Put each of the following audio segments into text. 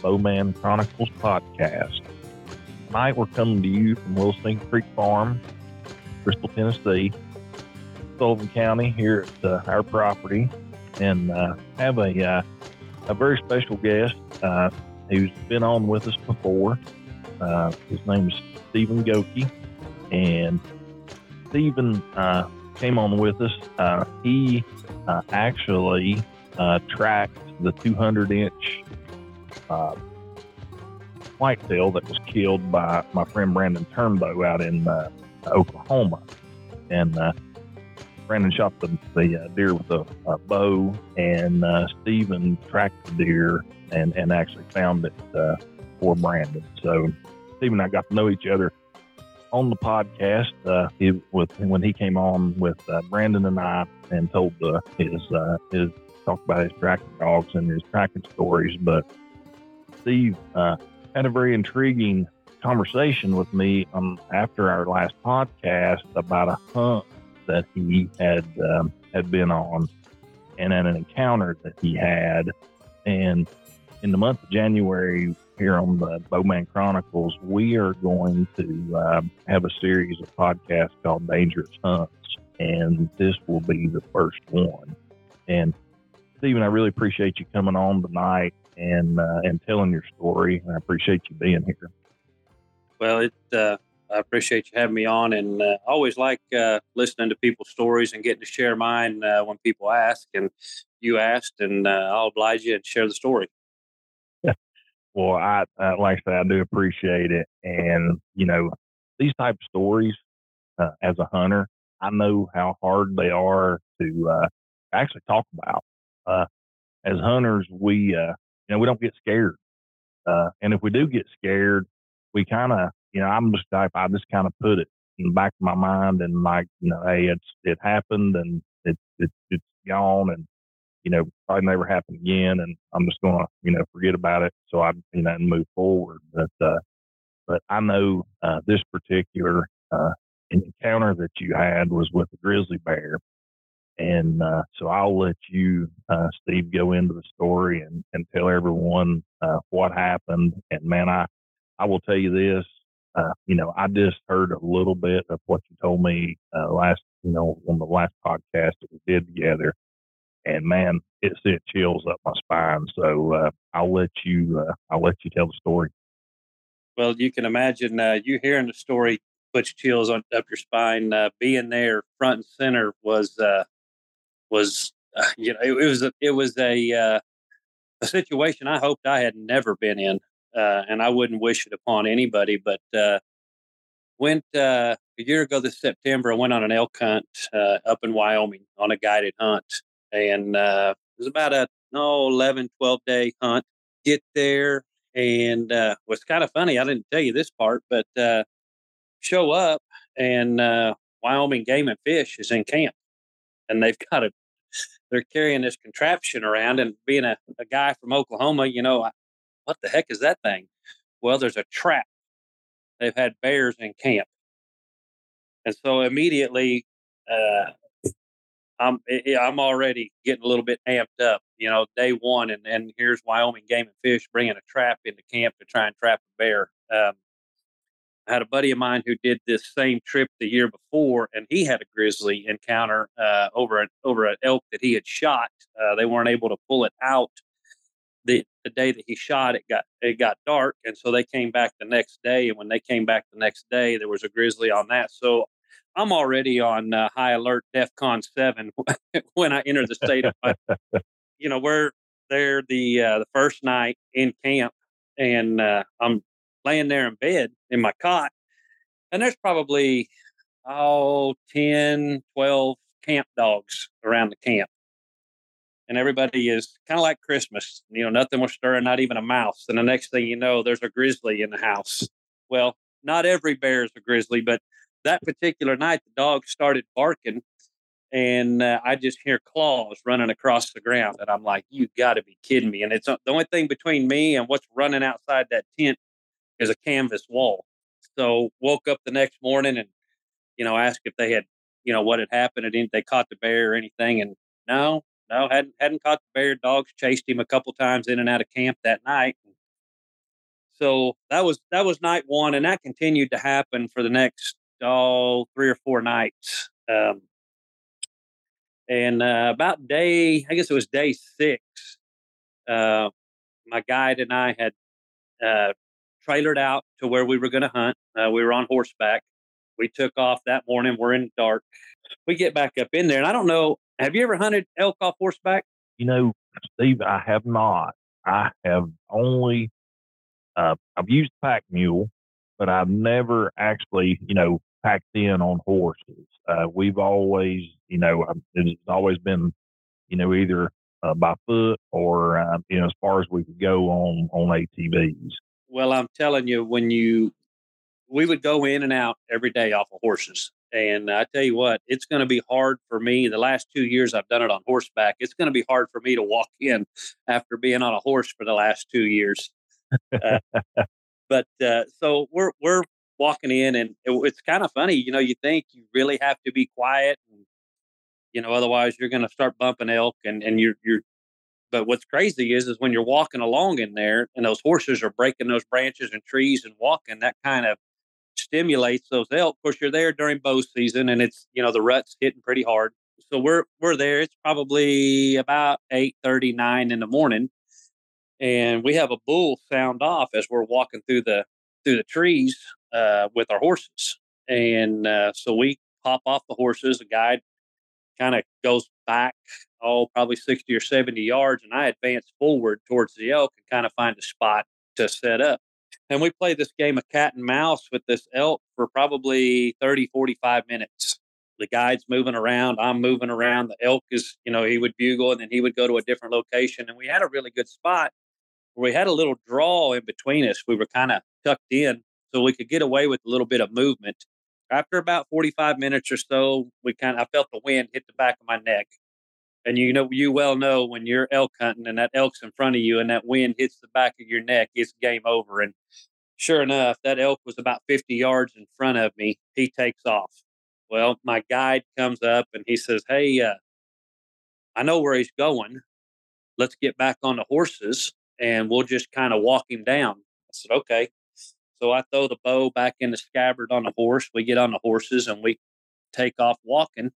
Bowman Chronicles podcast. Tonight, we're coming to you from Wilson Creek Farm, Bristol, Tennessee, Sullivan County, here at uh, our property, and uh, have a uh, a very special guest uh, who's been on with us before. Uh, his name is Stephen Goeke, and Stephen uh, came on with us. he actually tracked the 200 inch whitetail that was killed by my friend Brandon Turnbow out in uh, Oklahoma. And uh, Brandon shot the, the uh, deer with a, a bow, and uh, Stephen tracked the deer and, and actually found it uh, for Brandon. So Stephen and I got to know each other on the podcast uh, with when he came on with uh, Brandon and I and told uh, his uh, his talk about his tracking dogs and his tracking stories. But Steve uh, had a very intriguing conversation with me um, after our last podcast about a hunt that he had um, had been on and an encounter that he had. And in the month of January, here on the Bowman Chronicles, we are going to uh, have a series of podcasts called Dangerous Hunts, and this will be the first one. And Stephen, I really appreciate you coming on tonight and uh, and telling your story. I appreciate you being here. Well, it uh, I appreciate you having me on, and uh, I always like uh, listening to people's stories and getting to share mine uh, when people ask. And you asked, and uh, I'll oblige you and share the story. well, I like I said, I do appreciate it, and you know these type of stories. as a hunter, I know how hard they are to actually talk about. as hunters, we you know, we don't get scared. Uh, and if we do get scared, we kind of, you know, I'm just type, I just kind of put it in the back of my mind and like, you know, hey, it's, it happened and it's, it's, it's gone and, you know, probably never happen again. And I'm just going to, you know, forget about it. So I, you know, and move forward. But, uh, but I know, uh, this particular, uh, encounter that you had was with a grizzly bear and uh, so I'll let you, uh, Steve, go into the story and, and tell everyone uh, what happened. And man, I, I will tell you this. Uh, you know, I just heard a little bit of what you told me uh, last, you know, on the last podcast that we did together. And man, it sent chills up my spine. So uh, I'll let you, I'll let you tell the story. Well, you can imagine you hearing the story puts chills on, up your spine. being there front and center was was uh, you know it, it, was a, it was a uh, a situation I hoped I had never been in, uh, and I wouldn't wish it upon anybody. But uh, went uh, a year ago this September. I went on an elk hunt uh, up in Wyoming on a guided hunt, and it was about a no 11, 12 day hunt. Get there, and uh, was kind of funny. I didn't tell you this part, but show up and Wyoming Game and Fish is in camp and they've got a they're carrying this contraption around and being a, a guy from Oklahoma, you know, I, what the heck is that thing? Well, there's a trap. They've had bears in camp. And so immediately, uh, I'm I'm already getting a little bit amped up. You know, day one, and, and here's Wyoming Game and Fish bringing a trap into camp to try and trap a bear. Um, I had a buddy of mine who did this same trip the year before, and he had a grizzly encounter uh, over an over an elk that he had shot. Uh, they weren't able to pull it out the the day that he shot. It got it got dark, and so they came back the next day. And when they came back the next day, there was a grizzly on that. So I'm already on uh, high alert, DEFCON seven when I enter the state of. You know, we're there the uh, the first night in camp, and uh, I'm laying there in bed in my cot, and there's probably, oh, 10, 12 camp dogs around the camp. And everybody is kind of like Christmas. You know, nothing was stirring, not even a mouse. And the next thing you know, there's a grizzly in the house. Well, not every bear is a grizzly, but that particular night, the dog started barking and uh, I just hear claws running across the ground. And I'm like, you got to be kidding me. And it's uh, the only thing between me and what's running outside that tent is a canvas wall. So woke up the next morning and, you know, asked if they had, you know, what had happened and they caught the bear or anything. And no, no, hadn't hadn't caught the bear. Dogs chased him a couple times in and out of camp that night. So that was that was night one, and that continued to happen for the next all oh three or four nights. Um, and uh, about day, I guess it was day six, uh, my guide and I had uh, trailered out to where we were going to hunt. Uh, we were on horseback. We took off that morning. We're in the dark. We get back up in there, and I don't know. Have you ever hunted elk off horseback? You know, Steve, I have not. I have only uh, I've used pack mule, but I've never actually, you know, packed in on horses. Uh, we've always, you know, um, it's always been, you know, either uh, by foot or, uh, you know, as far as we could go on on ATVs. Well, I'm telling you, when you, we would go in and out every day off of horses. And I tell you what, it's going to be hard for me. The last two years I've done it on horseback. It's going to be hard for me to walk in after being on a horse for the last two years. Uh, but uh, so we're we're walking in, and it, it's kind of funny. You know, you think you really have to be quiet, and you know, otherwise you're going to start bumping elk, and and you're you're. But what's crazy is, is when you're walking along in there, and those horses are breaking those branches and trees and walking, that kind of stimulates those elk. Of course, you're there during bow season, and it's you know the rut's hitting pretty hard. So we're we're there. It's probably about eight thirty nine in the morning, and we have a bull sound off as we're walking through the through the trees uh, with our horses. And uh, so we pop off the horses. The guide kind of goes back, oh, probably 60 or 70 yards, and I advance forward towards the elk and kind of find a spot to set up. And we play this game of cat and mouse with this elk for probably 30, 45 minutes. The guide's moving around, I'm moving around. The elk is, you know, he would bugle and then he would go to a different location. And we had a really good spot where we had a little draw in between us. We were kind of tucked in so we could get away with a little bit of movement. After about 45 minutes or so, we kind of I felt the wind hit the back of my neck. And you know, you well know when you're elk hunting and that elk's in front of you and that wind hits the back of your neck, it's game over. And sure enough, that elk was about 50 yards in front of me. He takes off. Well, my guide comes up and he says, Hey, uh, I know where he's going. Let's get back on the horses and we'll just kind of walk him down. I said, okay. So I throw the bow back in the scabbard on the horse. We get on the horses and we take off walking.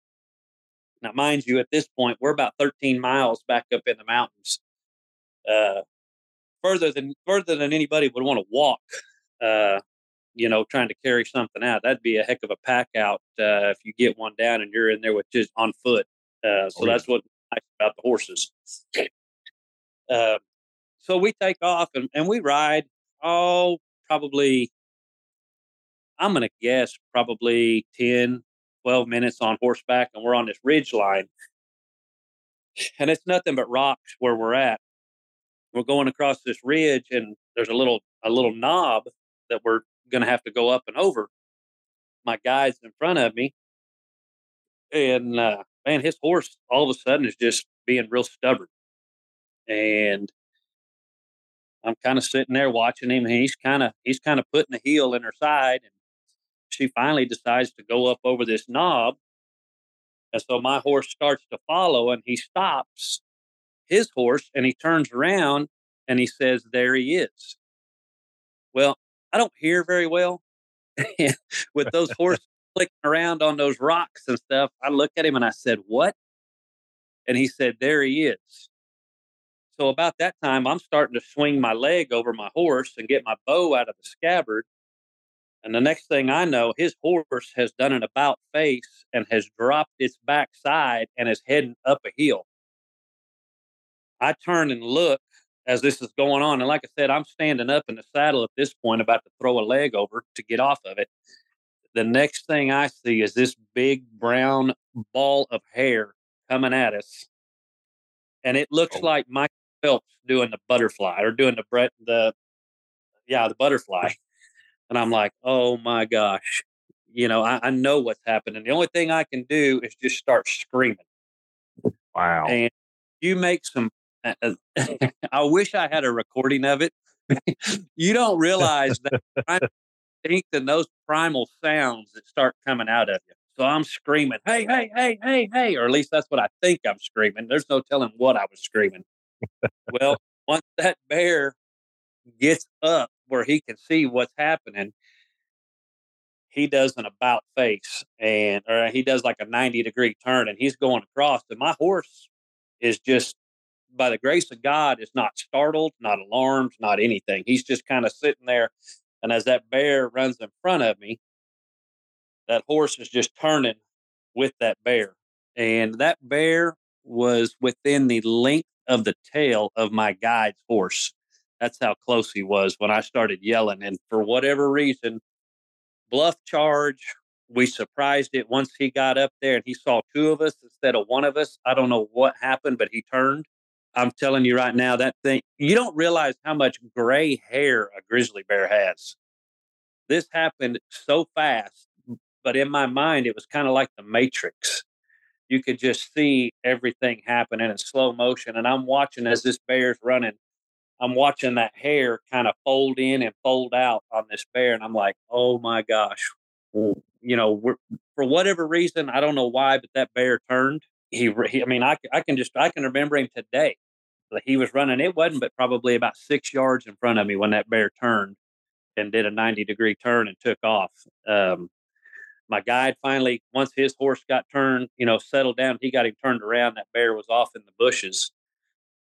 Now, mind you, at this point, we're about 13 miles back up in the mountains. Uh, further than further than anybody would want to walk. Uh, you know, trying to carry something out. That'd be a heck of a pack out uh, if you get one down and you're in there with just on foot. Uh, so oh, yeah. that's what nice about the horses. Uh, so we take off and, and we ride, oh, probably, I'm going to guess, probably 10, 12 minutes on horseback. And we're on this ridge line. And it's nothing but rocks where we're at. We're going across this ridge and there's a little a little knob that we're to have to go up and over. My guy's in front of me, and uh, man, his horse all of a sudden is just being real stubborn, and I'm kind of sitting there watching him. And he's kind of he's kind of putting the heel in her side, and she finally decides to go up over this knob. And so my horse starts to follow, and he stops his horse, and he turns around, and he says, "There he is." Well, I don't hear very well with those horses clicking around on those rocks and stuff. I look at him and I said, "What?" And he said, "There he is." So about that time, I'm starting to swing my leg over my horse and get my bow out of the scabbard. And the next thing I know, his horse has done an about face and has dropped its backside and is heading up a hill. I turn and look as this is going on. And like I said, I'm standing up in the saddle at this point, about to throw a leg over to get off of it. The next thing I see is this big brown ball of hair coming at us. And it looks oh. like my Phelps doing the butterfly or doing the Brett the yeah the butterfly, and I'm like, oh my gosh, you know, I, I know what's happening. The only thing I can do is just start screaming. Wow! And you make some. Uh, uh I wish I had a recording of it. you don't realize that instinct and those primal sounds that start coming out of you. So I'm screaming, hey, hey, hey, hey, hey, or at least that's what I think I'm screaming. There's no telling what I was screaming. well, once that bear gets up where he can see what's happening, he does an about face and or he does like a 90 degree turn and he's going across and my horse is just by the grace of god is not startled not alarmed not anything. He's just kind of sitting there and as that bear runs in front of me that horse is just turning with that bear. And that bear was within the length of the tail of my guide's horse that's how close he was when i started yelling and for whatever reason bluff charge. We surprised it once he got up there and he saw two of us instead of one of us. I don't know what happened, but he turned. I'm telling you right now, that thing, you don't realize how much gray hair a grizzly bear has. This happened so fast, but in my mind, it was kind of like the Matrix. You could just see everything happening in slow motion. And I'm watching as this bear's running I'm watching that hair kind of fold in and fold out on this bear, and I'm like, oh my gosh, you know, for whatever reason, I don't know why, but that bear turned. He, he I mean, I, I can just I can remember him today. He was running. It wasn't, but probably about six yards in front of me when that bear turned and did a 90 degree turn and took off. Um, my guide finally, once his horse got turned, you know, settled down, he got him turned around. That bear was off in the bushes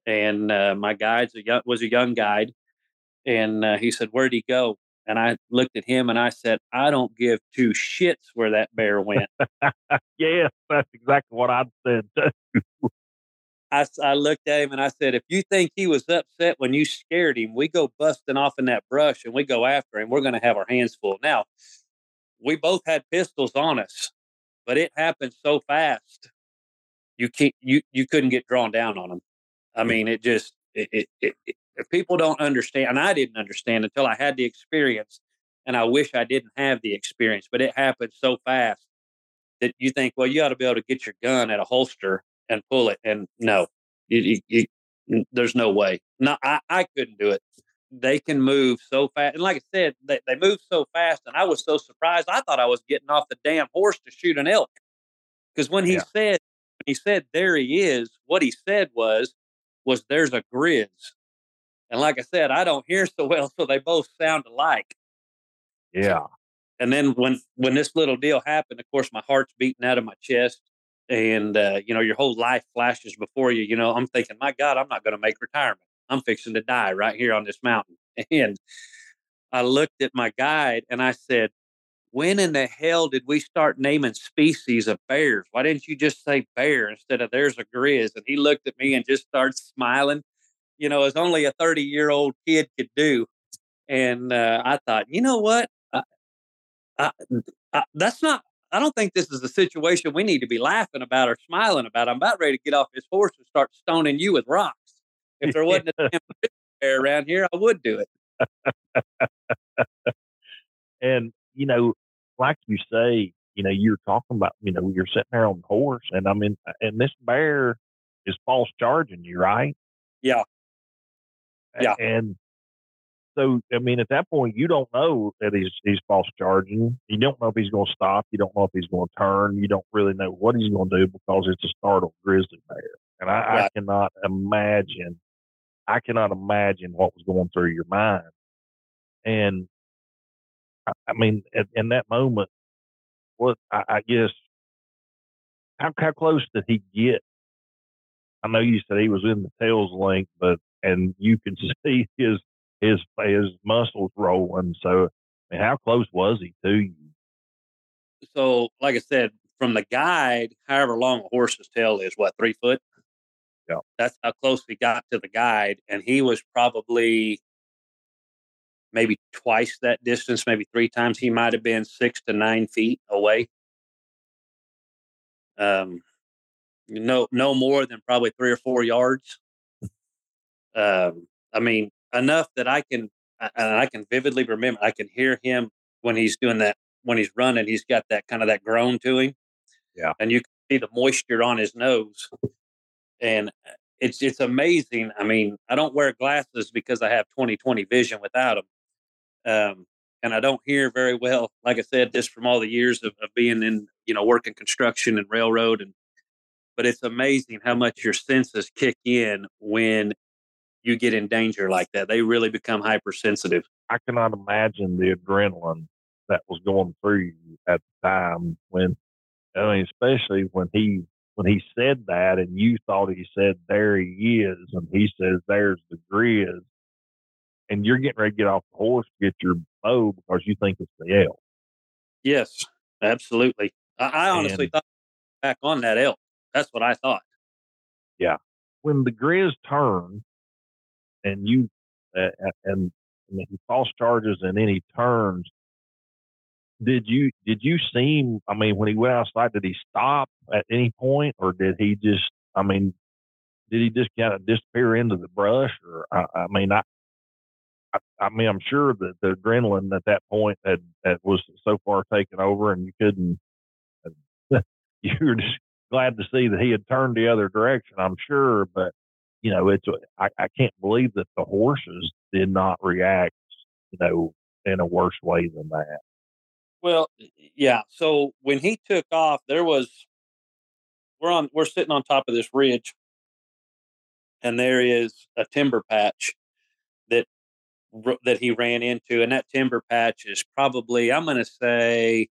and uh, my guide was a young guide, and uh, he said, "Where'd he go?" And I looked at him and I said, "I don't give two shits where that bear went." yes, that's exactly what I said. I, I looked at him and I said, "If you think he was upset when you scared him, we go busting off in that brush and we go after him. We're going to have our hands full." Now, we both had pistols on us, but it happened so fast. You can't you you couldn't get drawn down on him. I mm. mean, it just it, it, it, people don't understand, and I didn't understand until I had the experience, and I wish I didn't have the experience, but it happened so fast that you think, well, you ought to be able to get your gun at a holster and pull it, and no, you, you, you, there's no way. No, I, I couldn't do it. They can move so fast, and like I said, they, they move so fast, and I was so surprised. I thought I was getting off the damn horse to shoot an elk, because when he yeah. said he said there he is, what he said was was there's a grizz. And like I said, I don't hear so well, so they both sound alike. Yeah. And then when when this little deal happened, of course, my heart's beating out of my chest, and uh, you know your whole life flashes before you. You know, I'm thinking, my God, I'm not going to make retirement. I'm fixing to die right here on this mountain. And I looked at my guide and I said, when in the hell did we start naming species of bears? Why didn't you just say bear instead of there's a grizz? And he looked at me and just started smiling, you know, as only a 30 year old kid could do. And uh, I thought, you know what? I, I, I, that's not, I don't think this is a situation we need to be laughing about or smiling about. I'm about ready to get off this horse and start stoning you with rocks. If there wasn't a damn bear around here, I would do it. and you know, like you say, you know, you're talking about, you know, you're sitting there on the horse, and I mean, and this bear is false charging you, right? Yeah. Yeah. And so, I mean, at that point, you don't know that he's he's false charging. You don't know if he's going to stop. You don't know if he's going to turn. You don't really know what he's going to do because it's a startled grizzly bear. And I, right. I cannot imagine, I cannot imagine what was going through your mind. And I mean, at, in that moment, what I, I guess, how how close did he get? I know you said he was in the tail's length, but and you could see his his his muscles rolling. So, I mean, how close was he to you? So, like I said, from the guide, however long a horse's tail is, what three foot? Yeah, that's how close we got to the guide, and he was probably maybe twice that distance, maybe three times. He might have been six to nine feet away. Um, no, no more than probably three or four yards. Um, I mean, enough that I can, I, I can vividly remember. I can hear him when he's doing that. When he's running, he's got that kind of that groan to him. Yeah, and you can see the moisture on his nose, and it's it's amazing. I mean, I don't wear glasses because I have 20/20 vision without them, um, and I don't hear very well. Like I said, just from all the years of, of being in, you know, working construction and railroad, and but it's amazing how much your senses kick in when you get in danger like that. They really become hypersensitive. I cannot imagine the adrenaline that was going through you at the time when, I mean, especially when he when he said that and you thought he said there he is and he says there's the grizz and you're getting ready to get off the horse to get your bow because you think it's the elk. Yes, absolutely. I, I honestly and, thought back on that elk. That's what I thought. Yeah. When the grizz turned and you uh, and, and he false charges and then he turns did you did you see him i mean when he went outside did he stop at any point or did he just i mean did he just kind of disappear into the brush or i, I mean I, I, mean i'm sure that the adrenaline at that point had, had was so far taken over and you couldn't uh, you were just glad to see that he had turned the other direction i'm sure but you know, it's I, I can't believe that the horses did not react, you know, in a worse way than that. Well, yeah. So when he took off, there was we're on we're sitting on top of this ridge, and there is a timber patch that he ran into, and that timber patch is probably I'm going to say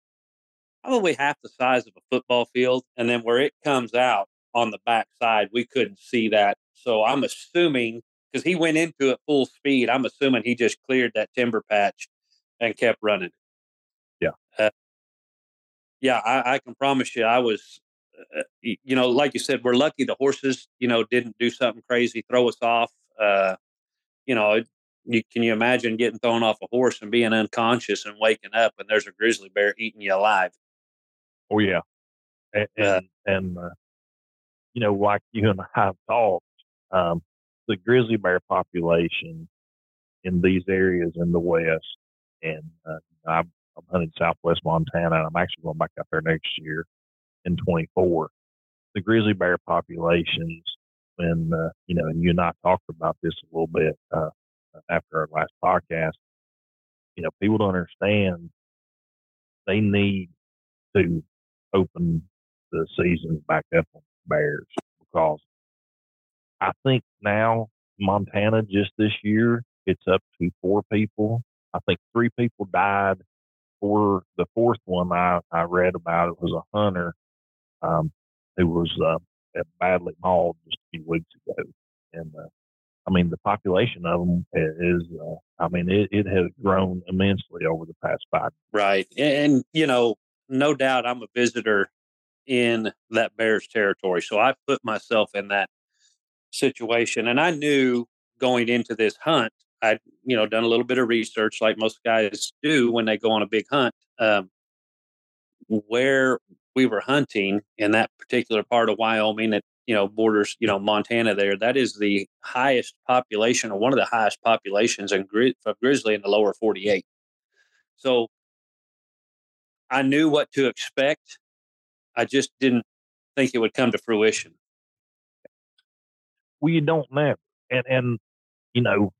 probably half the size of a football field, and then where it comes out on the back side, we couldn't see that so I'm assuming because he went into it full speed, I'm assuming he just cleared that timber patch and kept running. Yeah. Uh, yeah, I, I, can promise you, I was, uh, you know, like you said, we're lucky the horses, you know, didn't do something crazy, throw us off. Uh, you know, you, can you imagine getting thrown off a horse and being unconscious and waking up and there's a grizzly bear eating you alive? Oh yeah, and and, and uh, you know, like you and I have talked, um, the grizzly bear population in these areas in the west, and uh, I've, I'm hunting Southwest Montana, and I'm actually going back up there next year in 24. The grizzly bear populations, when uh, you know, and you and I talked about this a little bit uh, after our last podcast. You know, people don't understand they need to open the season back up on bears because I think now Montana just this year it's up to four people. I think three people died. For the fourth one I, I read about it was a hunter um, who was uh, badly mauled just a few weeks ago, and uh, I mean the population of them is uh, I mean it, it has grown immensely over the past five. Right, and you know no doubt I'm a visitor in that bear's territory, so I put myself in that situation. And I knew going into this hunt, I'd you know done a little bit of research, like most guys do when they go on a big hunt. Um, where we were hunting in that particular part of Wyoming you know borders you know Montana there, that is the highest population or one of the highest populations in gri- of grizzly in the lower 48. So I knew what to expect. I just didn't think it would come to fruition well, you don't never. And and you know,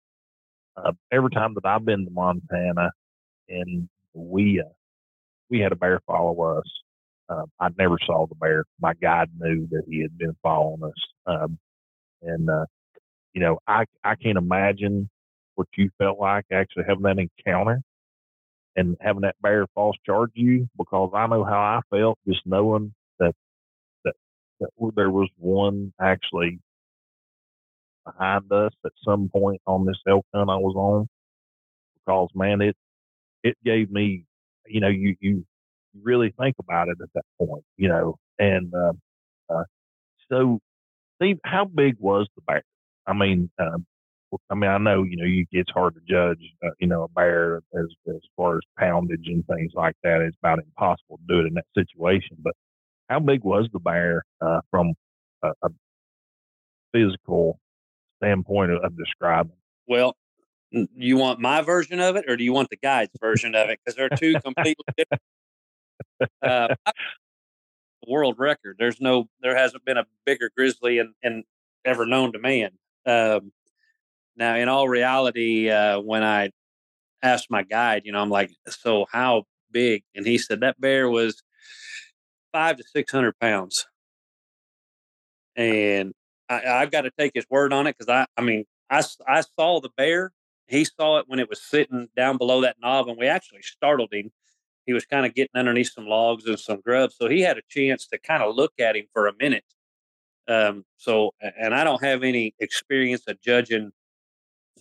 uh, every time that I've been to Montana, and we uh, we had a bear follow us. Uh, I never saw the bear. My guide knew that he had been following us, um, and uh, you know, I I can't imagine what you felt like actually having that encounter and having that bear false charge you because I know how I felt just knowing that that, that there was one actually behind us at some point on this elk hunt I was on because man, it it gave me, you know, you you really think about it at that point, you know, and uh, uh, so Steve, how big was the bear? I mean, uh, I mean, I know you know you, it's hard to judge, uh, you know, a bear as as far as poundage and things like that. It's about impossible to do it in that situation. But how big was the bear uh, from a, a physical standpoint of, describing? Well, you want my version of it, or do you want the guide's version of it? Because they're two completely different. Uh, world record. There's no, there hasn't been a bigger grizzly in, in ever known to man. Um, now, in all reality, uh, when I asked my guide, you know, I'm like, so how big? And he said that bear was five to 600 pounds. And I, I've got to take his word on it because I, I mean, I, I saw the bear. He saw it when it was sitting down below that knob, and we actually startled him. He was kind of getting underneath some logs and some grub, so he had a chance to kind of look at him for a minute. Um, so, and I don't have any experience of judging,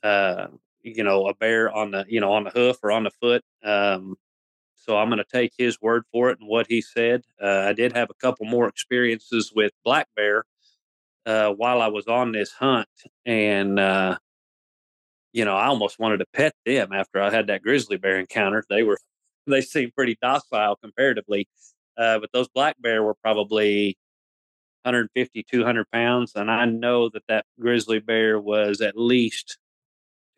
uh, you know, a bear on the, you know, on the hoof or on the foot. Um, so I'm going to take his word for it and what he said. Uh, I did have a couple more experiences with black bear uh, while I was on this hunt, and uh, you know, I almost wanted to pet them after I had that grizzly bear encounter. They were they seem pretty docile comparatively, uh, but those black bear were probably 150, 200 pounds, and I know that that grizzly bear was at least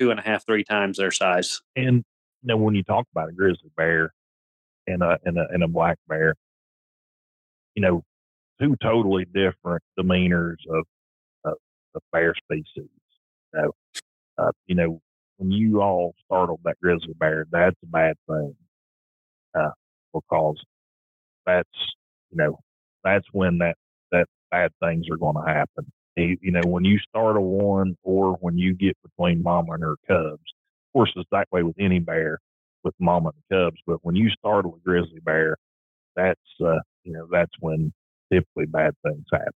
two and a half, three times their size. And you when you talk about a grizzly bear and a and a and a black bear, you know, two totally different demeanors of of, of bear species. So, uh, you know, when you all startled that grizzly bear, that's a bad thing uh, because that's you know that's when that that bad things are going to happen. You, know, when you start a one or when you get between mama and her cubs, of course, it's that way with any bear, with mama and the cubs. But when you startle a grizzly bear, that's uh, you know that's when typically bad things happen.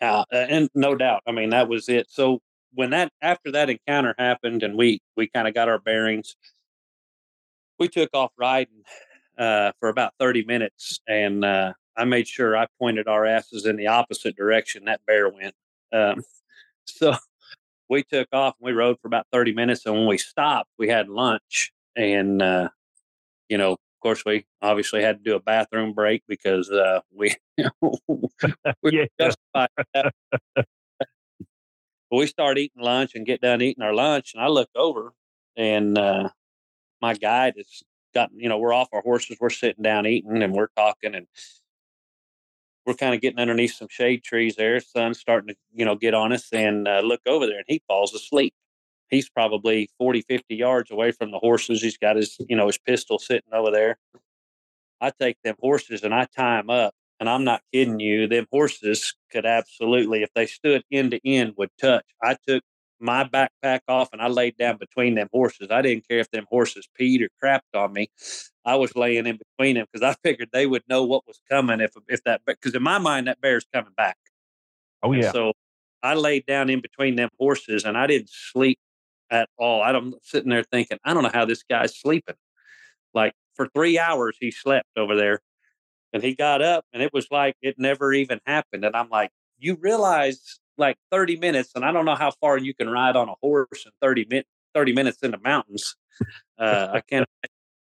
Uh, and no doubt. I mean, that was it. So when that after that encounter happened, and we we kind of got our bearings, we took off riding uh, for about thirty minutes, and uh, I made sure I pointed our asses in the opposite direction that bear went. Um, so we took off and we rode for about 30 minutes. And when we stopped, we had lunch. And, uh, you know, of course, we obviously had to do a bathroom break because uh, we, we justified that. we start eating lunch and get done eating our lunch. And I look over and uh, my guide has gotten, you know, we're off our horses, we're sitting down eating and we're talking. And we're kind of getting underneath some shade trees there. Sun's starting to, you know, get on us and uh, look over there and he falls asleep. He's probably 40, 50 yards away from the horses. He's got his, you know, his pistol sitting over there. I take them horses and I tie them up. And I'm not kidding you. Them horses could absolutely, if they stood end to end, would touch. I took my backpack off and I laid down between them horses. I didn't care if them horses peed or crapped on me. I was laying in between them because I figured they would know what was coming if if that because in my mind that bear's coming back. Oh yeah. And so I laid down in between them horses and I didn't sleep at all. I'm sitting there thinking, I don't know how this guy's sleeping. Like for three hours he slept over there, and he got up and it was like it never even happened. And I'm like, you realize like 30 minutes, and I don't know how far you can ride on a horse in 30 minutes. 30 minutes in the mountains. Uh, I can't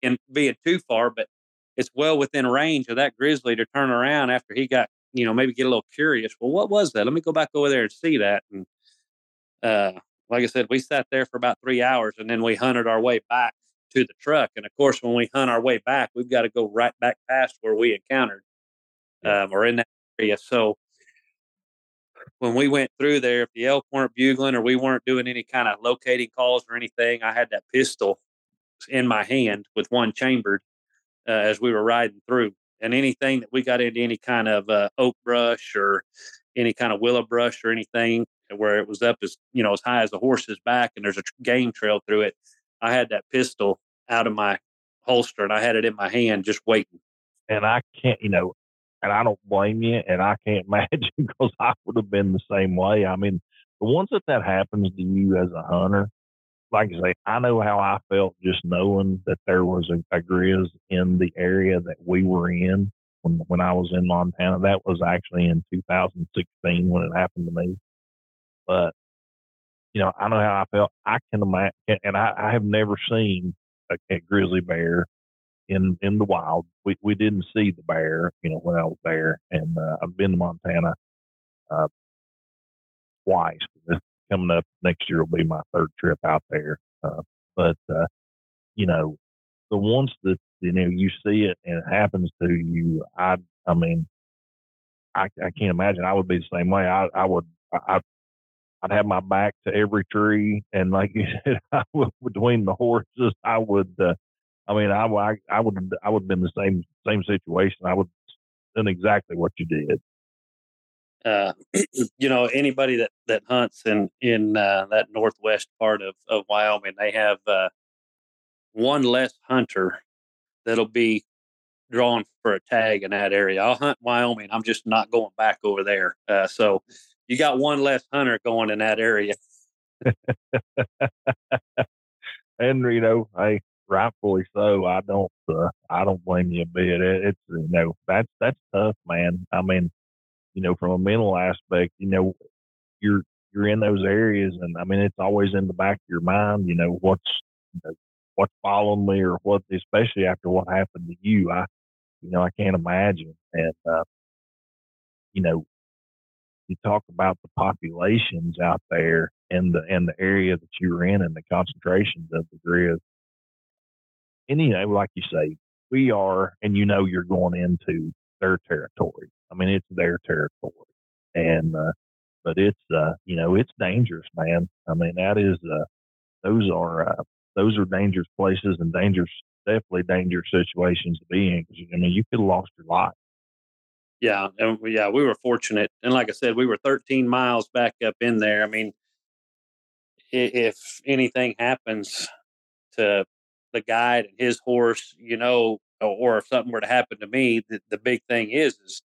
in being too far, but it's well within range of that grizzly to turn around after he got, you know, maybe get a little curious. Well, what was that? Let me go back over there and see that. And uh, like I said, we sat there for about three hours and then we hunted our way back to the truck. And of course, when we hunt our way back, we've got to go right back past where we encountered um, or in that area. So when we went through there, if the elk weren't bugling or we weren't doing any kind of locating calls or anything, I had that pistol in my hand with one chambered uh, as we were riding through. And anything that we got into any kind of uh, oak brush or any kind of willow brush or anything where it was up as you know as high as the horse's back and there's a game trail through it, I had that pistol out of my holster and I had it in my hand just waiting. And I can't, you know, and I don't blame you, and I can't imagine because I would have been the same way. I mean, the ones that that happens to you as a hunter, like I say, I know how I felt just knowing that there was a, a grizz in the area that we were in when when I was in Montana. That was actually in 2016 when it happened to me. But you know, I know how I felt. I can imagine, and I, I have never seen a, a grizzly bear in in the wild. We we didn't see the bear, you know, when I was there, and uh, I've been to Montana uh, twice. Coming up next year will be my third trip out there. Uh, but uh, you know, the ones that you know you see it and it happens to you, I I mean, I I can't imagine I would be the same way. I I would I I'd have my back to every tree, and like you said, I would, between the horses, I would. Uh, I mean, I, I, I would, I would have been in the same same situation. I would done exactly what you did. Uh, you know, anybody that that hunts in in uh, that northwest part of of Wyoming, they have uh, one less hunter that'll be drawn for a tag in that area. I'll hunt Wyoming. I'm just not going back over there. Uh, so you got one less hunter going in that area. and you know, hey, rightfully so. I don't, uh, I don't blame you a bit. It, it's you know, that's that's tough, man. I mean, you know, from a mental aspect, you know, you're you're in those areas, and I mean, it's always in the back of your mind. You know, what's you know, what's following me, or what, especially after what happened to you. I, you know, I can't imagine. And uh, you know, you talk about the populations out there in the in the area that you were in and the concentrations of the grizz. And you know, like you say, we are, and you know, you're going into their territory. I mean, it's their territory, and uh, but it's uh, you know, it's dangerous, man. I mean, that is uh, those are uh, those are dangerous places and dangerous, definitely dangerous situations to be in. Because I mean, you could have lost your life. Yeah, and yeah, we were fortunate, and like I said, we were 13 miles back up in there. I mean, if anything happens to the guide and his horse, you know, or if something were to happen to me, the, the big thing is, is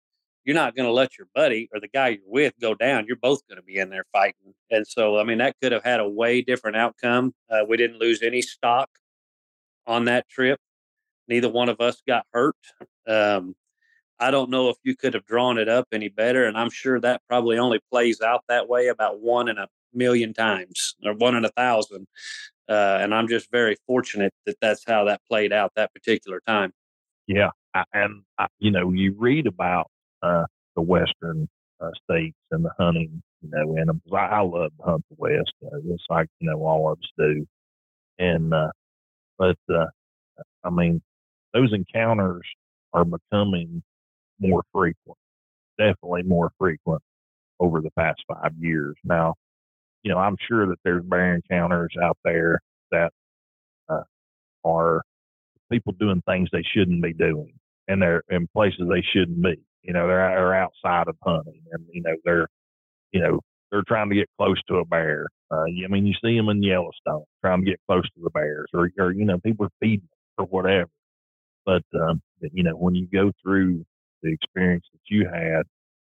you're not going to let your buddy or the guy you're with go down. You're both going to be in there fighting. And so, I mean, that could have had a way different outcome. Uh, we didn't lose any stock on that trip. Neither one of us got hurt. Um, I don't know if you could have drawn it up any better. And I'm sure that probably only plays out that way about one in a million times or one in a thousand. Uh, and I'm just very fortunate that that's how that played out that particular time. Yeah. And, I, you know, you read about uh, the Western uh, states and the hunting, you know, them. I, I love to hunt the West, uh, just like, you know, all of us do. And, uh, but, uh, I mean, those encounters are becoming more frequent, definitely more frequent over the past five years. Now, you know, I'm sure that there's bear encounters out there that uh, are people doing things they shouldn't be doing, and they're in places they shouldn't be. You know, they're, they're outside of hunting, and you know they're, you know, they're trying to get close to a bear. Uh, I mean, you see them in Yellowstone trying to get close to the bears, or, or you know, people are feeding or whatever. But um, you know, when you go through the experience that you had,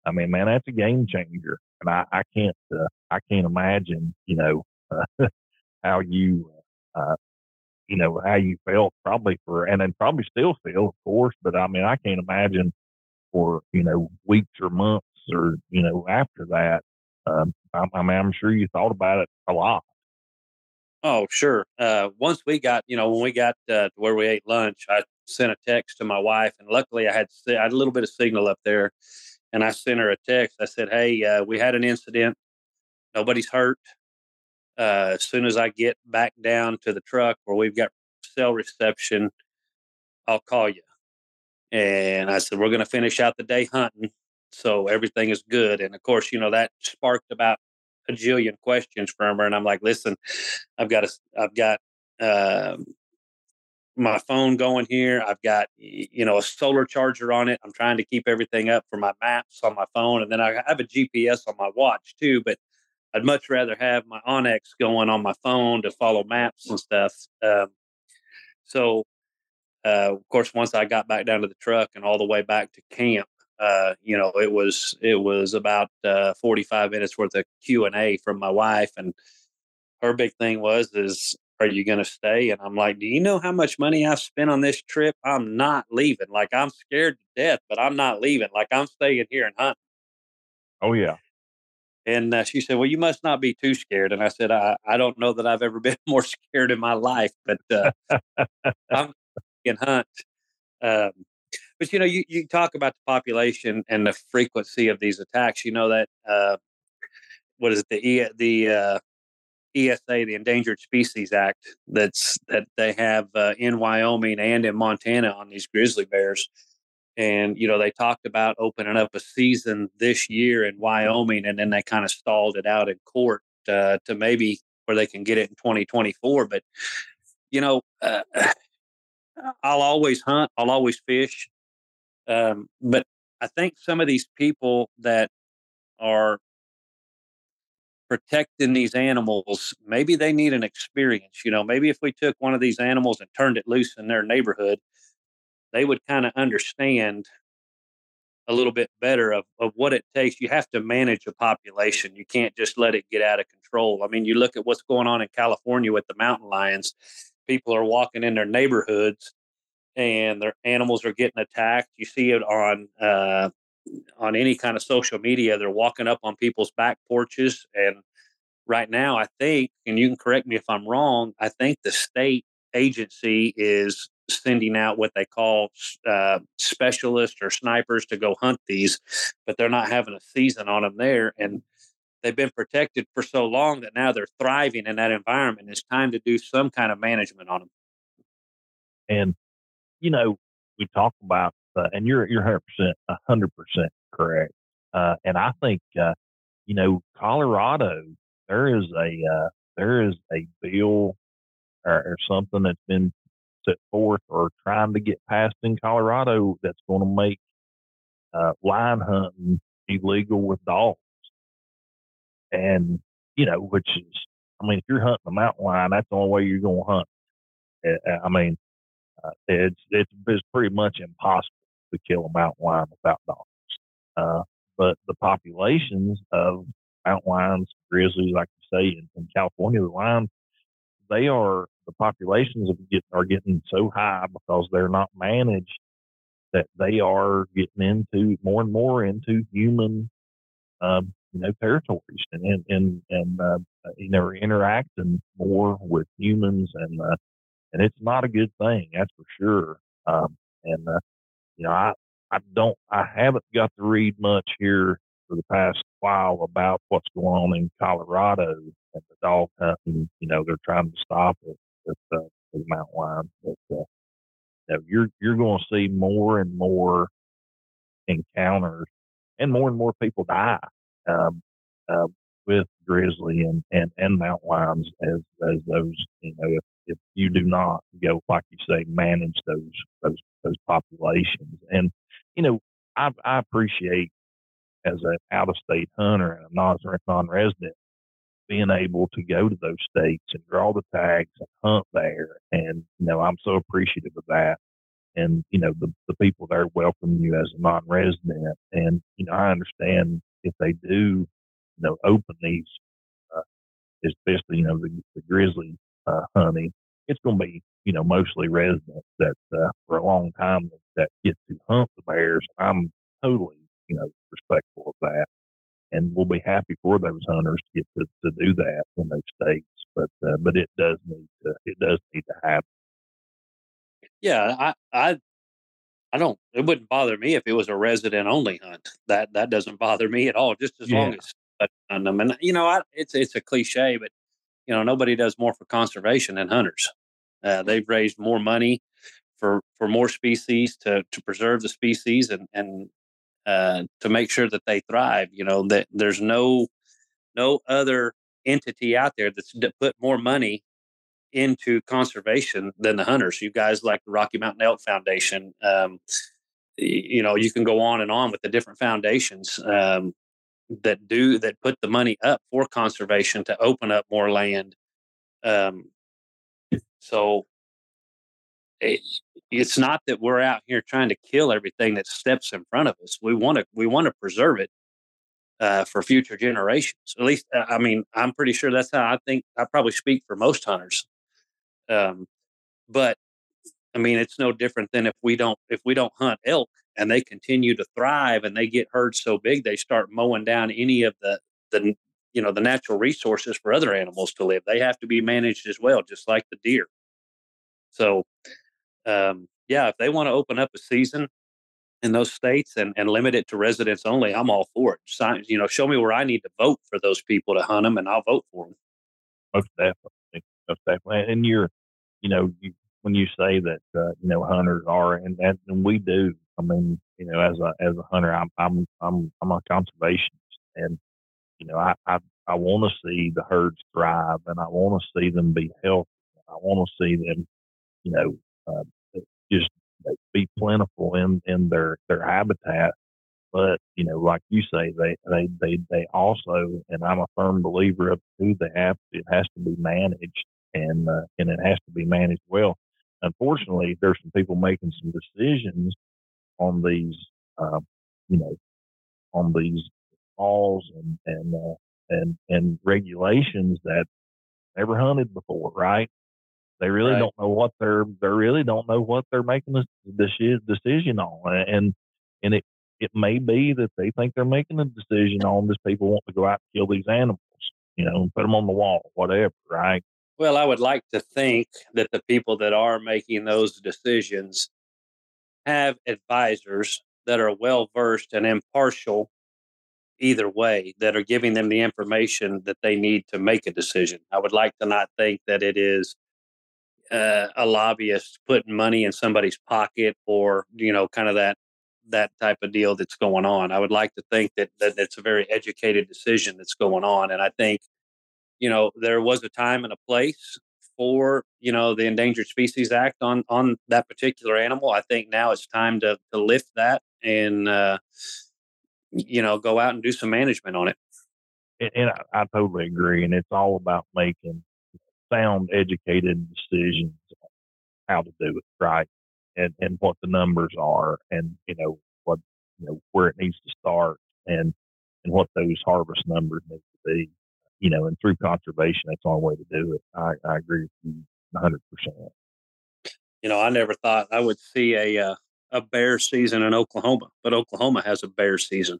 I mean, man, that's a game changer, and I, I can't, uh, I can't imagine, you know, uh, how you, uh, you know, how you felt probably for, and then probably still feel, of course, but I mean, I can't imagine for you know weeks or months or you know after that. Um, I, I mean, I'm sure you thought about it a lot. Oh, sure. Uh, once we got, you know, when we got uh, to where we ate lunch, I sent a text to my wife, and luckily I had I had a little bit of signal up there, and I sent her a text. I said, "Hey, uh, we had an incident. Nobody's hurt. Uh, as soon as I get back down to the truck where we've got cell reception, I'll call you." And I said, "We're going to finish out the day hunting, so everything is good." And of course, you know that sparked about a jillion questions from her, and I'm like, "Listen, I've got a, I've got." Uh, my phone going here. I've got you know a solar charger on it. I'm trying to keep everything up for my maps on my phone, and then I have a GPS on my watch too. But I'd much rather have my onX going on my phone to follow maps and stuff. Um, so, uh, of course, once I got back down to the truck and all the way back to camp, uh, you know, it was it was about uh, 45 minutes worth of Q and A from my wife, and her big thing was is are you going to stay? And I'm like, do you know how much money I've spent on this trip? I'm not leaving. Like I'm scared to death, but I'm not leaving. Like I'm staying here and hunting. Oh yeah. And uh, she said, well, you must not be too scared. And I said, I, I don't know that I've ever been more scared in my life, but uh, I'm in hunt. Um, but you know, you, you talk about the population and the frequency of these attacks. You know that uh, what is it? The the uh, ESA, the Endangered Species Act, that's that they have uh, in Wyoming and in Montana on these grizzly bears. And you know, they talked about opening up a season this year in Wyoming, and then they kind of stalled it out in court uh, to maybe where they can get it in 2024. But you know, uh, I'll always hunt. I'll always fish. Um, but I think some of these people that are protecting these animals, maybe they need an experience. You know, maybe if we took one of these animals and turned it loose in their neighborhood, they would kind of understand a little bit better of, of what it takes. You have to manage a population. You can't just let it get out of control. I mean, you look at what's going on in California with the mountain lions. People are walking in their neighborhoods and their animals are getting attacked. You see it on uh, on any kind of social media. They're walking up on people's back porches. And right now, I think, and you can correct me if I'm wrong, I think the state agency is sending out what they call uh, specialists or snipers to go hunt these, but they're not having a season on them there. And they've been protected for so long that now they're thriving in that environment. It's time to do some kind of management on them. And, you know, we talk about, uh, and you're, you're 100%, 100% correct. Uh, and I think, uh, you know, Colorado, there is a, uh, there is a bill or, or something that's been set forth or trying to get passed in Colorado that's going to make uh, lion hunting illegal with dogs. And, you know, which is, I mean, if you're hunting a mountain lion, that's the only way you're going to hunt. Eh, eh, I mean, uh, it's, it's, it's pretty much impossible to kill a mountain lion without dogs. Uh, but the populations of mountain lions, grizzlies, like you say, in, in California, the lions, they are the populations are getting so high because they're not managed that they are getting into more and more into human, um, you know, territories and and and, and uh, you know, interacting more with humans and uh, and it's not a good thing, that's for sure. Um, and uh, you know, I I don't I haven't got to read much here for the past while about what's going on in Colorado and the dog hunting. You know, they're trying to stop it with, uh, with mountain lions. But uh, you know, you're you're going to see more and more encounters, and more and more people die um, uh, with grizzly and, and and mountain lions as as those you know if, if you do not go like you say manage those those those populations and you know I, I appreciate as an out of state hunter and a non resident being able to go to those states and draw the tags and hunt there. And, you know, I'm so appreciative of that. And, you know, the, the people there welcome you as a non resident. And, you know, I understand if they do, you know, open these, uh, especially, you know, the, the grizzly uh, hunting, it's going to be, you know, mostly residents that uh, for a long time that get to hunt the bears. I'm totally, you know, respectful of that and we'll be happy for those hunters to get to, to do that in those states. But uh, but it does need to it does need to happen. Yeah, I I I don't. It wouldn't bother me if it was a resident only hunt. That that doesn't bother me at all. Just as yeah. long as on them, and you know, I, it's it's a cliche, but you know, nobody does more for conservation than hunters. Uh, they've raised more money for for more species to to preserve the species and and uh, to make sure that they thrive. You know that there's no no other entity out there that's put more money into conservation than the hunters. You guys like the Rocky Mountain Elk Foundation. Um, you know, you can go on and on with the different foundations um, that do that put the money up for conservation to open up more land. Um, so it, it's not that we're out here trying to kill everything that steps in front of us. We want to we want to preserve it uh, for future generations. At least, I mean, I'm pretty sure that's how I think. I probably speak for most hunters. Um, but I mean, it's no different than if we don't if we don't hunt elk and they continue to thrive and they get herds so big they start mowing down any of the the you know the natural resources for other animals to live. They have to be managed as well, just like the deer. So um, yeah, if they want to open up a season in those states and, and limit it to residents only, I'm all for it. Sign, you know, show me where I need to vote for those people to hunt them, and I'll vote for them. Most definitely, most definitely. And you're, you know, you, when you say that, uh, you know, hunters are, and, and and we do. I mean, you know, as a as a hunter, I'm I'm I'm I'm a conservationist, and you know, I I, I want to see the herds thrive, and I want to see them be healthy. I want to see them, you know, uh, just be plentiful in in their their habitat. But you know, like you say, they they they they also, and I'm a firm believer of who they have. It has to be managed, and uh, and it has to be managed well. Unfortunately, there's some people making some decisions on these, uh, you know, on these laws and and uh, and and regulations that never hunted before, right? They really right. don't know what they're they really don't know what they're making this decision on, and and it it may be that they think they're making a decision on this. People want to go out and kill these animals, you know, and put them on the wall, whatever, right? Well, I would like to think that the people that are making those decisions have advisors that are well versed and impartial either way that are giving them the information that they need to make a decision. I would like to not think that it is uh, a lobbyist putting money in somebody's pocket or you know kind of that that type of deal that's going on. I would like to think that that it's a very educated decision that's going on, and I think you know there was a time and a place for you know the Endangered Species Act on on that particular animal. I think now it's time to to lift that and uh, you know go out and do some management on it. And, and I, I totally agree, and it's all about making sound, educated decisions on how to do it right, and and what the numbers are, and you know what you know where it needs to start, and and what those harvest numbers need to be you know, and through conservation, that's the only way to do it. I, I agree with you 100%. You know, I never thought I would see a uh, a bear season in Oklahoma, but Oklahoma has a bear season.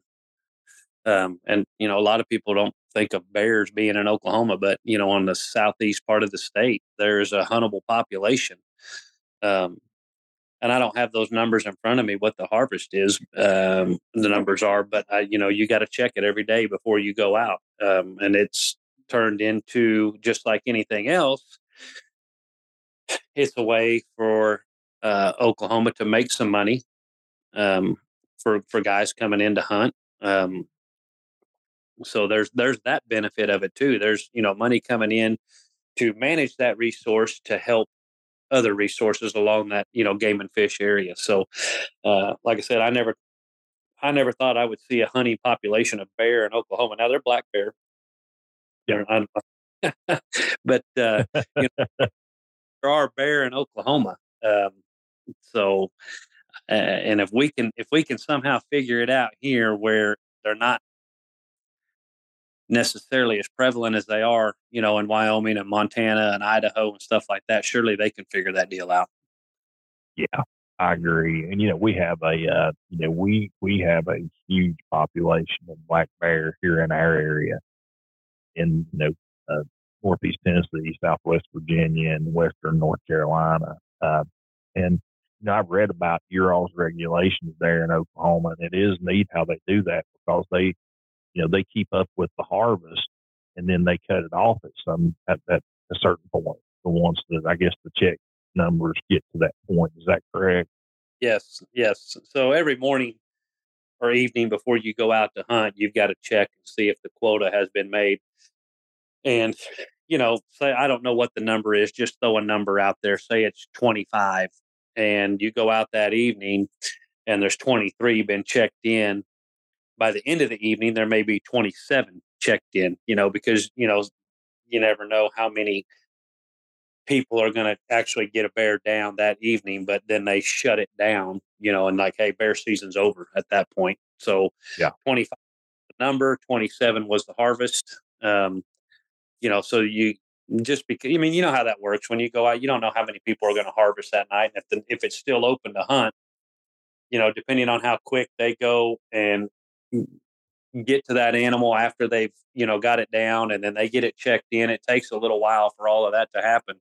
Um, and you know, a lot of people don't think of bears being in Oklahoma, but you know, on the southeast part of the state, there's a huntable population. Um, and I don't have those numbers in front of me what the harvest is. Um, the numbers are, but I, you know, you got to check it every day before you go out, um, and it's turned into just like anything else. It's a way for uh, Oklahoma to make some money um, for for guys coming in to hunt. Um, so there's there's that benefit of it too. There's you know money coming in to manage that resource to help other resources along that you know game and fish area. So, uh, like I said, I never I never thought I would see a hunting population of bear in Oklahoma. Now they're black bear. Yeah. but uh, you know, there are bear in Oklahoma. Um, so, uh, and if we can if we can somehow figure it out here where they're not necessarily as prevalent as they are, you know, in Wyoming and Montana and Idaho and stuff like that. Surely they can figure that deal out. Yeah, I agree. And you know, we have a uh, you know we we have a huge population of black bear here in our area, in you know uh, northeast Tennessee, southwest Virginia, and western North Carolina. Uh, and you know, I've read about your regulations there in Oklahoma, and it is neat how they do that because they you know, they keep up with the harvest and then they cut it off at some at, at a certain point. The ones that I guess the check numbers get to that point. Is that correct? Yes, yes. So every morning or evening before you go out to hunt, you've got to check and see if the quota has been made. And you know, say I don't know what the number is, just throw a number out there. Say it's 25 and you go out that evening and there's 23 been checked in by the end of the evening, there may be 27 checked in, you know, because, you know, you never know how many people are going to actually get a bear down that evening, but then they shut it down, you know, and like, hey, bear season's over at that point. So, yeah, 25 the number, 27 was the harvest. Um, you know, so you just because, I mean, you know how that works when you go out, you don't know how many people are going to harvest that night. And if, the, if it's still open to hunt, you know, depending on how quick they go and get to that animal after they've you know got it down and then they get it checked in it takes a little while for all of that to happen.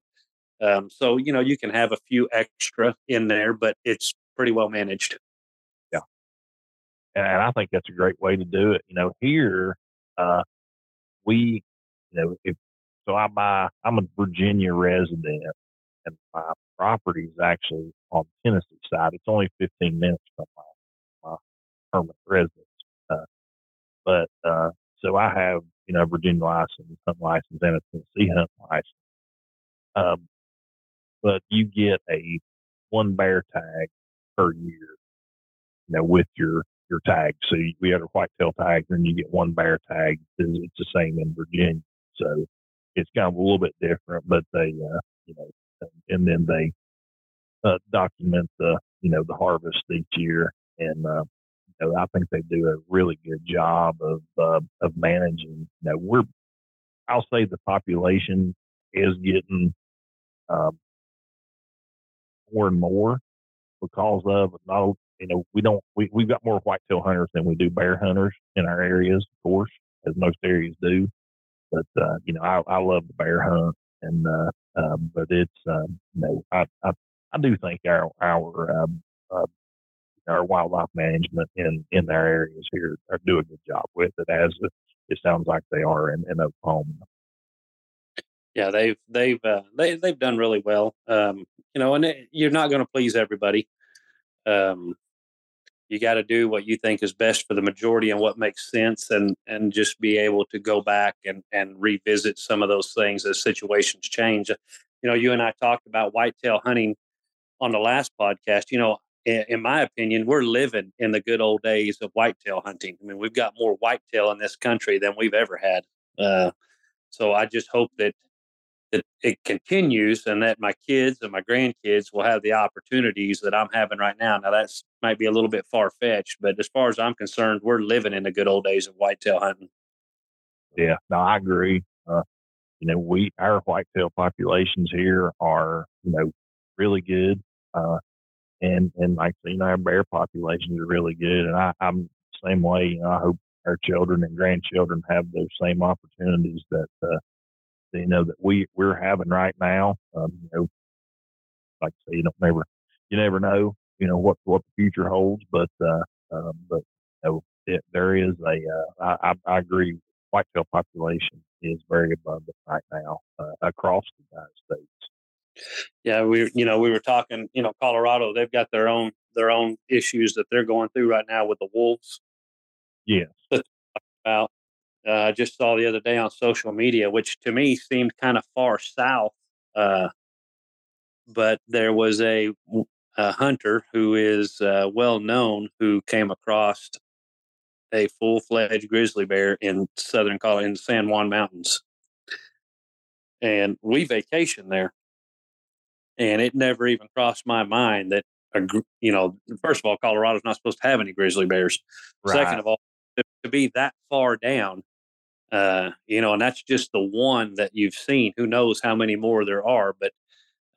Um, so you know you can have a few extra in there but it's pretty well managed. Yeah. And i think that's a great way to do it you know here uh, we you know if so i buy i'm a virginia resident and my property is actually on the tennessee side it's only 15 minutes from my, my permanent residence but uh, so I have you know, Virginia license, hunt license, and a Tennessee hunt license. Um, but you get a one bear tag per year, you know, with your your tag. So you, we had a whitetail tag, and you get one bear tag. It's the same in Virginia, so it's kind of a little bit different. But they, uh, you know, and then they uh, document the you know the harvest each year, and uh, know, I think they do a really good job of uh, of managing. You know, we're I'll say the population is getting um, more and more because of not you know we don't we we've got more whitetail hunters than we do bear hunters in our areas, of course, as most areas do. But uh, you know, I, I love the bear hunt, and uh, uh, but it's um, you know I, I I do think our our um, uh, our wildlife management in in our areas here are doing a good job with it, as it sounds like they are in, in Oklahoma. Yeah, they've they've uh, they they've done really well. Um, you know, and it, you're not going to please everybody. Um, you got to do what you think is best for the majority and what makes sense, and and just be able to go back and and revisit some of those things as situations change. You know, you and I talked about whitetail hunting on the last podcast. You know, in my opinion, we're living in the good old days of whitetail hunting. I mean, we've got more whitetail in this country than we've ever had. Uh, so I just hope that that it continues and that my kids and my grandkids will have the opportunities that I'm having right now. Now that's might be a little bit far fetched, but as far as I'm concerned, we're living in the good old days of whitetail hunting. Yeah, no, I agree. Uh, you know, we our whitetail populations here are you know really good. Uh, and and like you know our bear populations are really good and I, i'm same way you know i hope our children and grandchildren have those same opportunities that uh, you know that we we're having right now um, you know like I say you don't never you never know you know what what the future holds but uh, uh but you know it, there is a uh, I, I agree whitetail population is very abundant right now uh, across the United States yeah, we you know we were talking. You know, Colorado they've got their own their own issues that they're going through right now with the wolves. Yeah. About uh, I just saw the other day on social media, which to me seemed kind of far south. Uh, but there was a, a hunter who is uh, well known who came across a full fledged grizzly bear in southern Colorado in the San Juan Mountains, and we vacation there and it never even crossed my mind that a you know first of all colorado's not supposed to have any grizzly bears. Right. second of all to, to, be that far down uh you know and that's just the one that you've seen. Who knows how many more there are but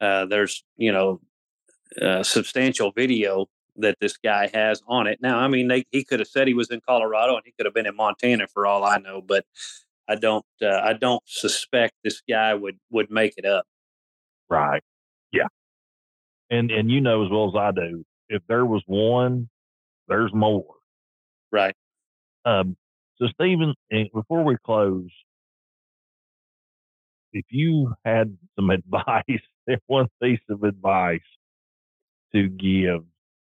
uh there's you know uh, substantial video that this guy has on it. Now i mean they, he could have said he was in colorado and he could have been in montana for all i know but i don't uh, i don't suspect this guy would would make it up. Right yeah. And and you know as well as I do, if there was one, there's more. Right. Um, so Stephen, before we close, if you had some advice, one piece of advice to give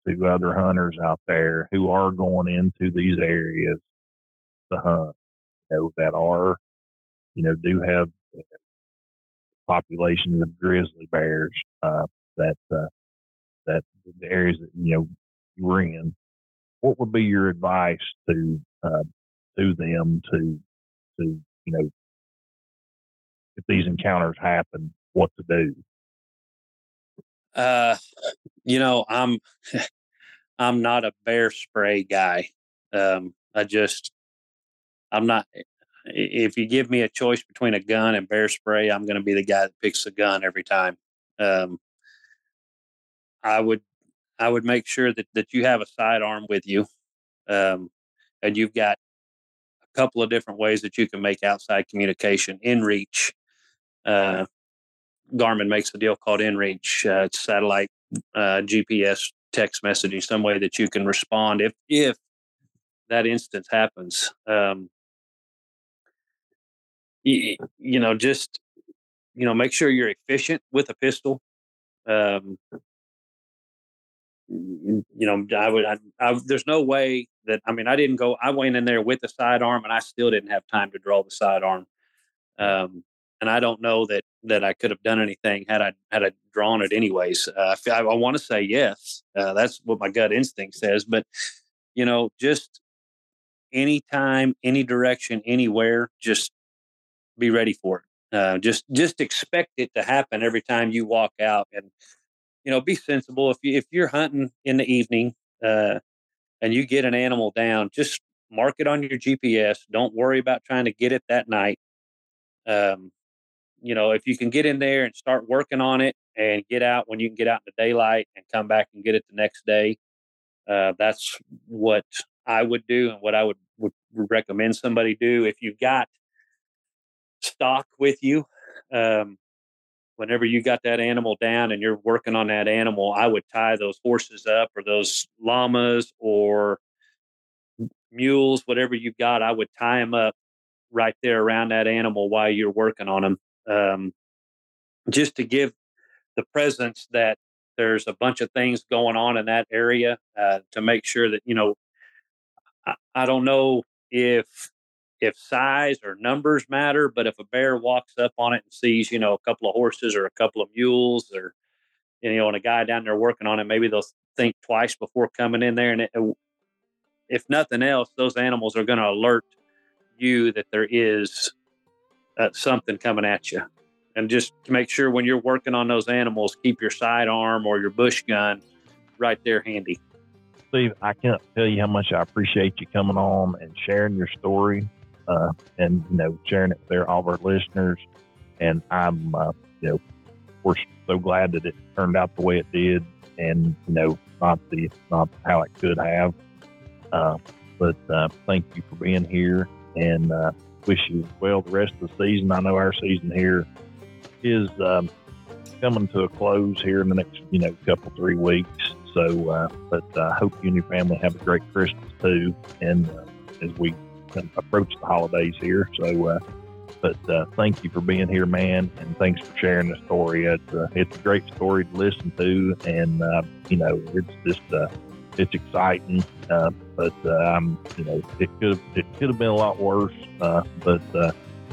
to other hunters out there who are going into these areas to hunt, you know, that are, you know, do have populations of grizzly bears uh, that uh, that the areas that you know you are in. What would be your advice to uh, to them to to you know if these encounters happen, what to do? Uh, you know, I'm I'm not a bear spray guy. Um, I just I'm not if you give me a choice between a gun and bear spray, I'm going to be the guy that picks the gun every time. Um, I would I would make sure that that you have a sidearm with you, um, and you've got a couple of different ways that you can make outside communication in reach. Uh, Garmin makes a deal called InReach. Uh, it's satellite uh, GPS text messaging, some way that you can respond if if that instance happens. Um, you, you know, just you know, make sure you're efficient with a pistol. Um, you know, I would, I, I, there's no way that, I mean, I didn't go, I went in there with the sidearm and I still didn't have time to draw the sidearm. Um, and I don't know that, that I could have done anything had I, had I drawn it anyways. Uh, I, I want to say yes. Uh, that's what my gut instinct says, but you know, just anytime, any direction, anywhere, just be ready for it. Uh, just, just expect it to happen every time you walk out and, you know, be sensible. If you if you're hunting in the evening uh, and you get an animal down, just mark it on your GPS. Don't worry about trying to get it that night. Um, you know, if you can get in there and start working on it and get out when you can get out in the daylight and come back and get it the next day, uh, that's what I would do and what I would, would recommend somebody do. If you've got stock with you, um, whenever you got that animal down and you're working on that animal, I would tie those horses up or those llamas or mules, whatever you've got, I would tie them up right there around that animal while you're working on them. Um, just to give the presence that there's a bunch of things going on in that area uh, to make sure that, you know, I, I don't know if if size or numbers matter, but if a bear walks up on it and sees, you know, a couple of horses or a couple of mules or, you know, and a guy down there working on it, maybe they'll think twice before coming in there. And it, if nothing else, those animals are going to alert you that there is uh, something coming at you. And just to make sure when you're working on those animals, keep your sidearm or your bush gun right there handy. Steve, I can't tell you how much I appreciate you coming on and sharing your story uh, and you know sharing it with their, all of our listeners. And I'm uh, you know we're so glad that it turned out the way it did, and you know not the not how it could have. Uh, but uh, thank you for being here, and uh, wish you well the rest of the season. I know our season here is um, coming to a close here in the next you know couple three weeks. So, uh, but I hope you and your family have a great Christmas too. And as we approach the holidays here. So, uh, but uh, thank you for being here, man, and thanks for sharing the story. It's uh, it's a great story to listen to, and uh, you know it's just uh, it's exciting. Uh, but I'm you know it could it could have been a lot worse, but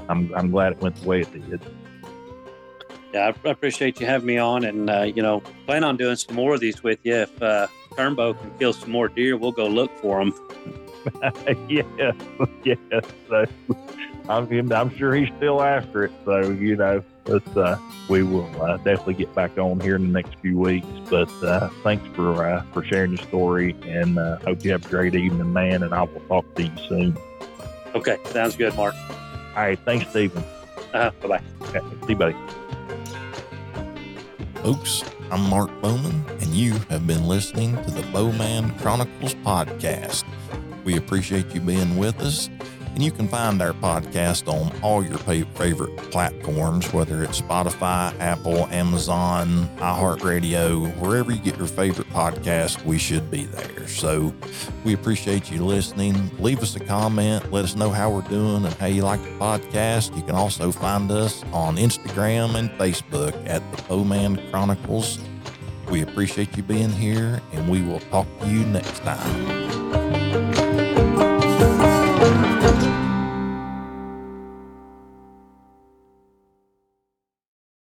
I'm I'm glad it went the way it did. Yeah, I appreciate you having me on, and you know, plan on doing some more of these with you. If Turnbow can kill some more deer, we'll go look for them. yes, yes. So, I'm, I'm sure he's still after it. So, you know, but, uh, we will uh, definitely get back on here in the next few weeks. But uh, thanks for uh, for sharing your story, and uh, hope you have a great evening, man. And I will talk to you soon. Okay, sounds good, Mark. All right, thanks, Stephen. Uh-huh, bye bye. Okay, see you, buddy. Folks, I'm Mark Bowman, and you have been listening to the Bowman Chronicles podcast. We appreciate you being with us. And you can find our podcast on all your favorite platforms, whether it's Spotify, Apple, Amazon, iHeartRadio, wherever you get your favorite podcast, we should be there. So we appreciate you listening. Leave us a comment. Let us know how we're doing and how you like the podcast. You can also find us on Instagram and Facebook at the Bowman Chronicles. We appreciate you being here, and we will talk to you next time.